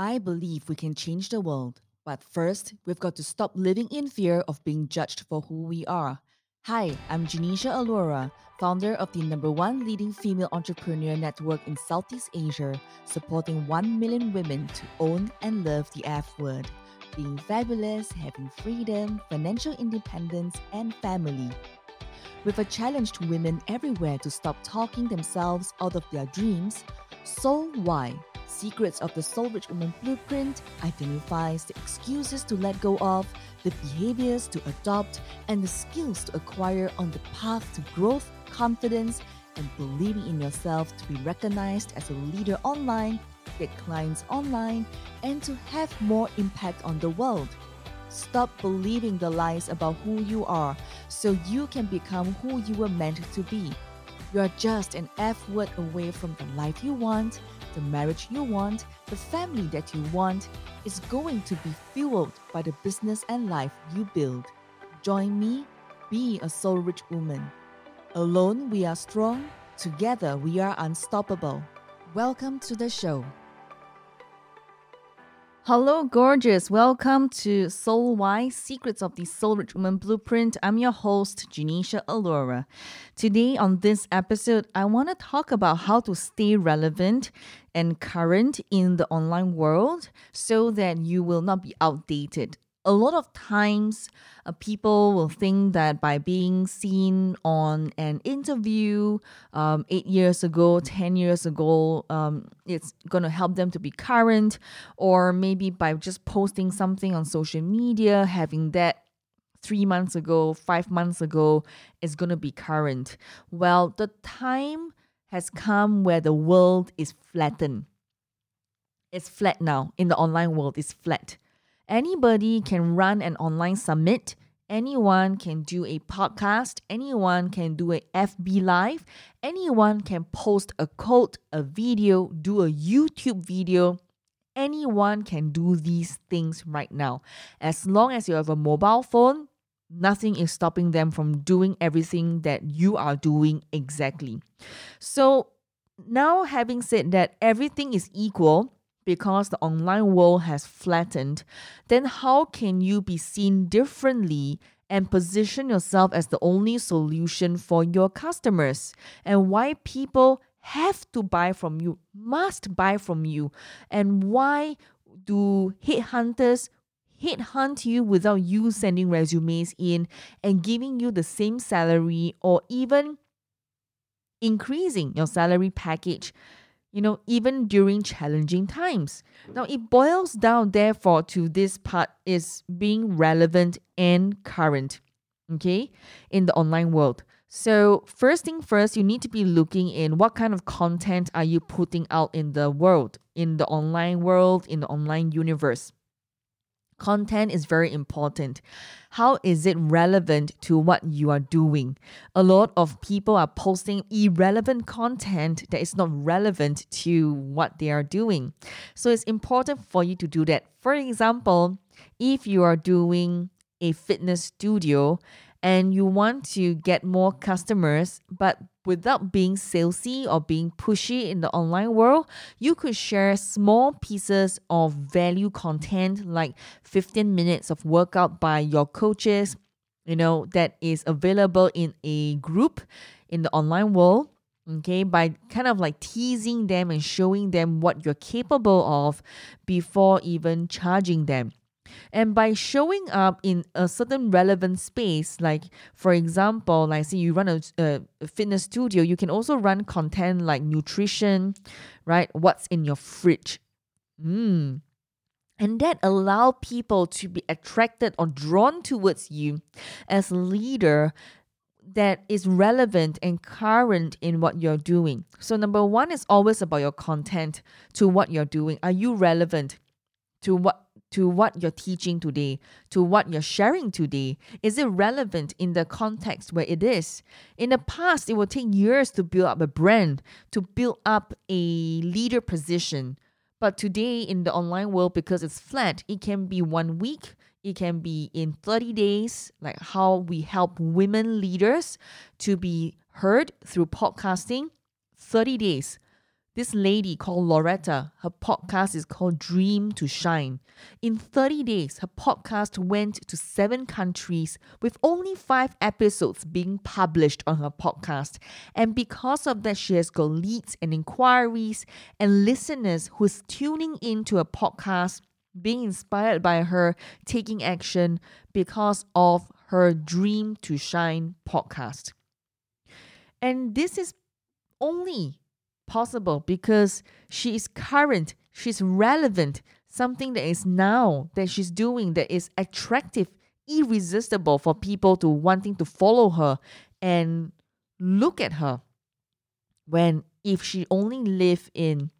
I believe we can change the world, but first, we've got to stop living in fear of being judged for who we are. Hi, I'm Genecia Alluora, founder of the number one leading female entrepreneur network in Southeast Asia, supporting 1 million women to own and love the F word, being fabulous, having freedom, financial independence, and family. With a challenge to women everywhere to stop talking themselves out of their dreams, Soul Why? Secrets of the Soul Rich Woman Blueprint identifies the excuses to let go of, the behaviors to adopt, and the skills to acquire on the path to growth, confidence, and believing in yourself to be recognized as a leader online, get clients online, and to have more impact on the world. Stop believing the lies about who you are so you can become who you were meant to be. You are just an F word away from the life you want, the marriage you want, the family that you want is going to be fueled by the business and life you build. Join me, be a soul rich woman. Alone we are strong, together we are unstoppable. Welcome to the show. Hello, gorgeous. Welcome to Soul Wise Secrets of the Soul Rich Woman Blueprint. I'm your host, Genecia Alluora. Today, on this episode, I want to talk about how to stay relevant and current in the online world so that you will not be outdated a lot of times uh, people will think that by being seen on an interview um, eight years ago, 10 years ago, um, it's going to help them to be current, or maybe by just posting something on social media, having that three months ago, five months ago, is going to be current. Well, the time has come where the world is flattened. It's flat now in the online world, it's flat Anybody can run an online summit. Anyone can do a podcast. Anyone can do a FB live. Anyone can post a quote, a video, do a YouTube video. Anyone can do these things right now. As long as you have a mobile phone, nothing is stopping them from doing everything that you are doing exactly. So, now having said that everything is equal, because the online world has flattened, then how can you be seen differently and position yourself as the only solution for your customers? And why people have to buy from you, must buy from you, and why do headhunters headhunt you without you sending resumes in and giving you the same salary or even increasing your salary package you know, even during challenging times. Now, it boils down, therefore, to this part is being relevant and current, okay, in the online world. So, first thing first, you need to be looking in what kind of content are you putting out in the world, in the online world, in the online universe. Content is very important. How is it relevant to what you are doing? A lot of people are posting irrelevant content that is not relevant to what they are doing. So it's important for you to do that. For example, if you are doing a fitness studio and you want to get more customers, but without being salesy or being pushy in the online world, you could share small pieces of value content like 15 minutes of workout by your coaches, you know, that is available in a group in the online world. Okay, by kind of like teasing them and showing them what you're capable of before even charging them. And by showing up in a certain relevant space, like for example, like say you run a, a fitness studio, you can also run content like nutrition, right? What's in your fridge? Mm. And that allow people to be attracted or drawn towards you as leader that is relevant and current in what you're doing. So number one is always about your content to what you're doing. Are you relevant to what to what you're teaching today, to what you're sharing today? Is it relevant in the context where it is? In the past, it would take years to build up a brand, to build up a leader position. But today, in the online world, because it's flat, it can be one week, it can be in 30 days, like how we help women leaders to be heard through podcasting. 30 days this lady called Loretta, her podcast is called Dream to Shine. In 30 days, her podcast went to seven countries with only five episodes being published on her podcast. And because of that, she has got leads and inquiries and listeners who's tuning into a podcast, being inspired by her, taking action because of her Dream to Shine podcast. And this is only possible because she is current, she's relevant, something that is now that she's doing that is attractive, irresistible for people to wanting to follow her and look at her. When if she only lived in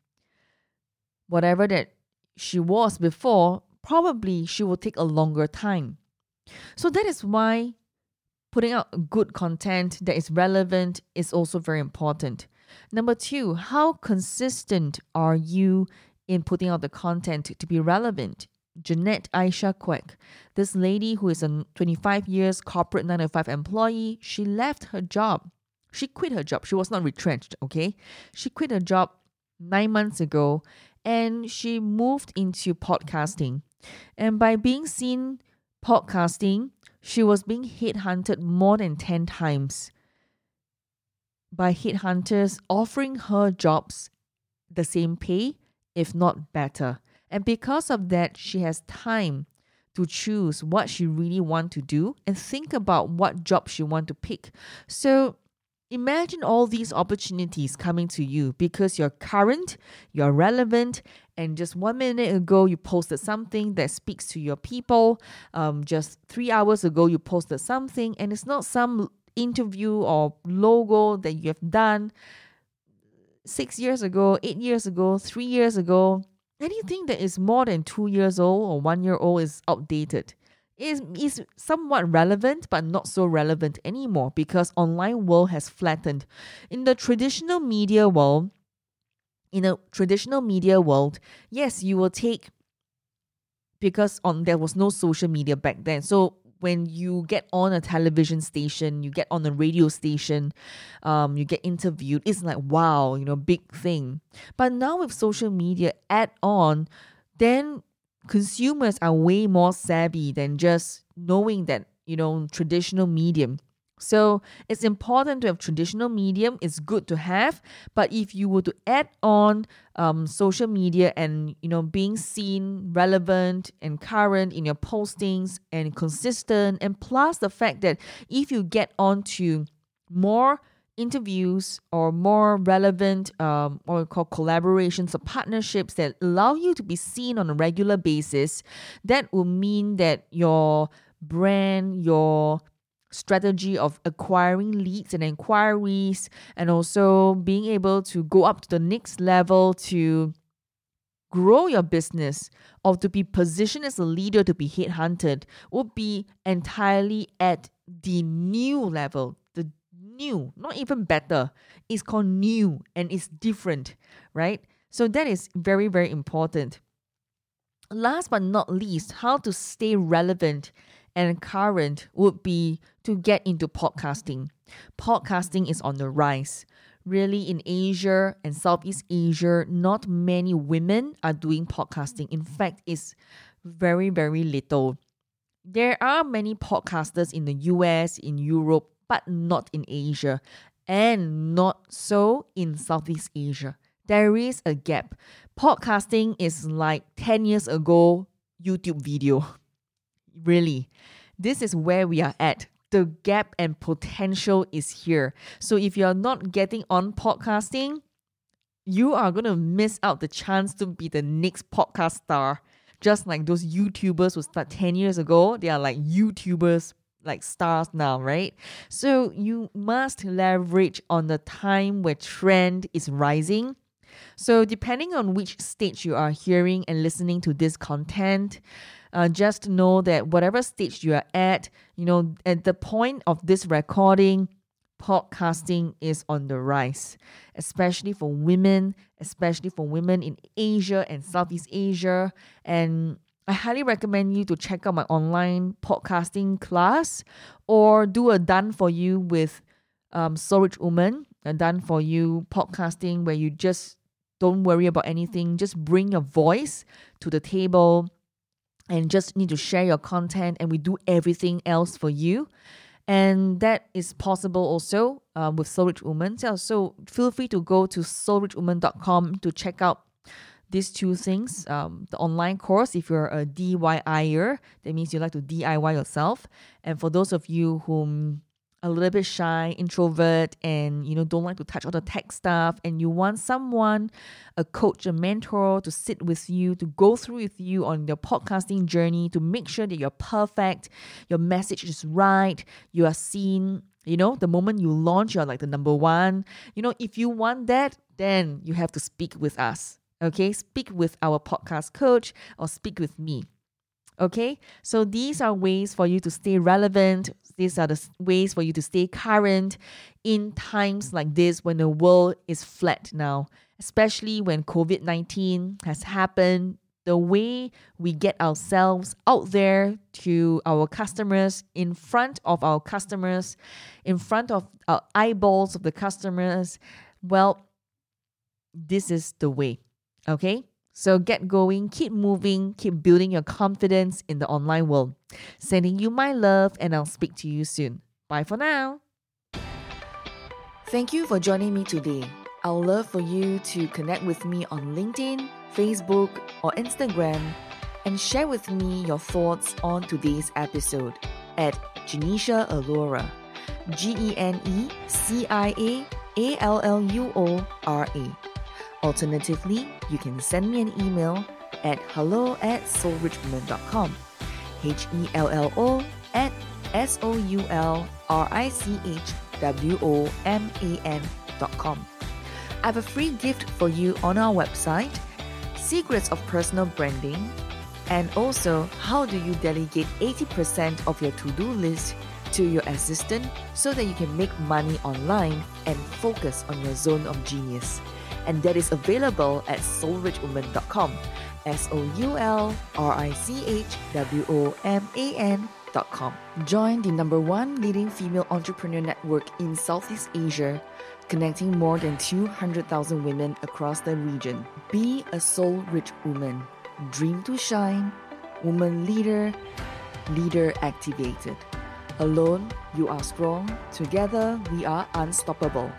whatever that she was before, probably she will take a longer time. So that is why putting out good content that is relevant is also very important. Number two, how consistent are you in putting out the content to be relevant? Jeanette Aisha Quek, this lady who is a 25 years corporate 905 employee, she left her job. She quit her job. She was not retrenched, okay? She quit her job nine months ago and she moved into podcasting. And by being seen podcasting, she was being headhunted more than 10 times by headhunters offering her jobs the same pay, if not better. And because of that, she has time to choose what she really want to do and think about what job she want to pick. So imagine all these opportunities coming to you because you're current, you're relevant, and just one minute ago you posted something that speaks to your people. Um, just three hours ago you posted something, and it's not some interview or logo that you have done six years ago, eight years ago, three years ago, anything that is more than two years old or one year old is outdated. Is is somewhat relevant but not so relevant anymore because online world has flattened. In the traditional media world, in a traditional media world, yes, you will take because on there was no social media back then. So when you get on a television station, you get on a radio station, um, you get interviewed, it's like wow, you know, big thing. But now with social media add on, then consumers are way more savvy than just knowing that, you know, traditional medium so it's important to have traditional medium. It's good to have, but if you were to add on um, social media and you know being seen, relevant and current in your postings and consistent, and plus the fact that if you get onto more interviews or more relevant um, or called collaborations or partnerships that allow you to be seen on a regular basis, that will mean that your brand, your strategy of acquiring leads and inquiries and also being able to go up to the next level to grow your business or to be positioned as a leader to be headhunted would be entirely at the new level. The new not even better. It's called new and it's different right? So that is very very important. Last but not least how to stay relevant and current would be to get into podcasting. Podcasting is on the rise. Really, in Asia and Southeast Asia, not many women are doing podcasting. In fact, it's very, very little. There are many podcasters in the US, in Europe, but not in Asia, and not so in Southeast Asia. There is a gap. Podcasting is like 10 years ago YouTube video. Really. This is where we are at. The gap and potential is here. So if you're not getting on podcasting, you are going to miss out the chance to be the next podcast star. Just like those YouTubers who start 10 years ago, they are like YouTubers like stars now, right? So you must leverage on the time where trend is rising so, depending on which stage you are hearing and listening to this content, uh, just know that whatever stage you are at, you know, at the point of this recording, podcasting is on the rise, especially for women, especially for women in Asia and Southeast Asia. And I highly recommend you to check out my online podcasting class or do a done for you with um, Rich Woman, a done for you podcasting where you just Don't worry about anything. Just bring your voice to the table and just need to share your content, and we do everything else for you. And that is possible also uh, with Soul Rich Woman. So, so feel free to go to soulrichwoman.com to check out these two things um, the online course if you're a DIYer that means you like to DIY yourself and for those of you whom a little bit shy introvert and you know don't like to touch all the tech stuff and you want someone a coach a mentor to sit with you to go through with you on your podcasting journey to make sure that you're perfect your message is right you are seen you know the moment you launch you're like the number one you know if you want that then you have to speak with us Okay, speak with our podcast coach or speak with me. Okay, so these are ways for you to stay relevant. These are the ways for you to stay current in times like this when the world is flat now, especially when COVID 19 has happened. The way we get ourselves out there to our customers, in front of our customers, in front of our eyeballs of the customers, well, this is the way. Okay? So get going, keep moving, keep building your confidence in the online world. Sending you my love, and I'll speak to you soon. Bye for now. Thank you for joining me today. I'd love for you to connect with me on LinkedIn, Facebook, or Instagram and share with me your thoughts on today's episode at Genecia Alluora. G E N E C I A A L L U O R A. Alternatively, you can send me an email at hello at soulrichwoman.com. H E L L O at S O U L R I C H W O M A N.com. I have a free gift for you on our website Secrets of Personal Branding, and also how do you delegate 80% of your to do list to your assistant so that you can make money online and focus on your zone of genius and that is available at soulrichwoman.com. S O U L R I C H W O M A N.com. Join the number one leading female entrepreneur network in Southeast Asia, connecting more than 200,000 women across the region. Be a soul rich woman. Dream to shine. Woman leader. Leader activated. Alone, you are strong. Together, we are unstoppable.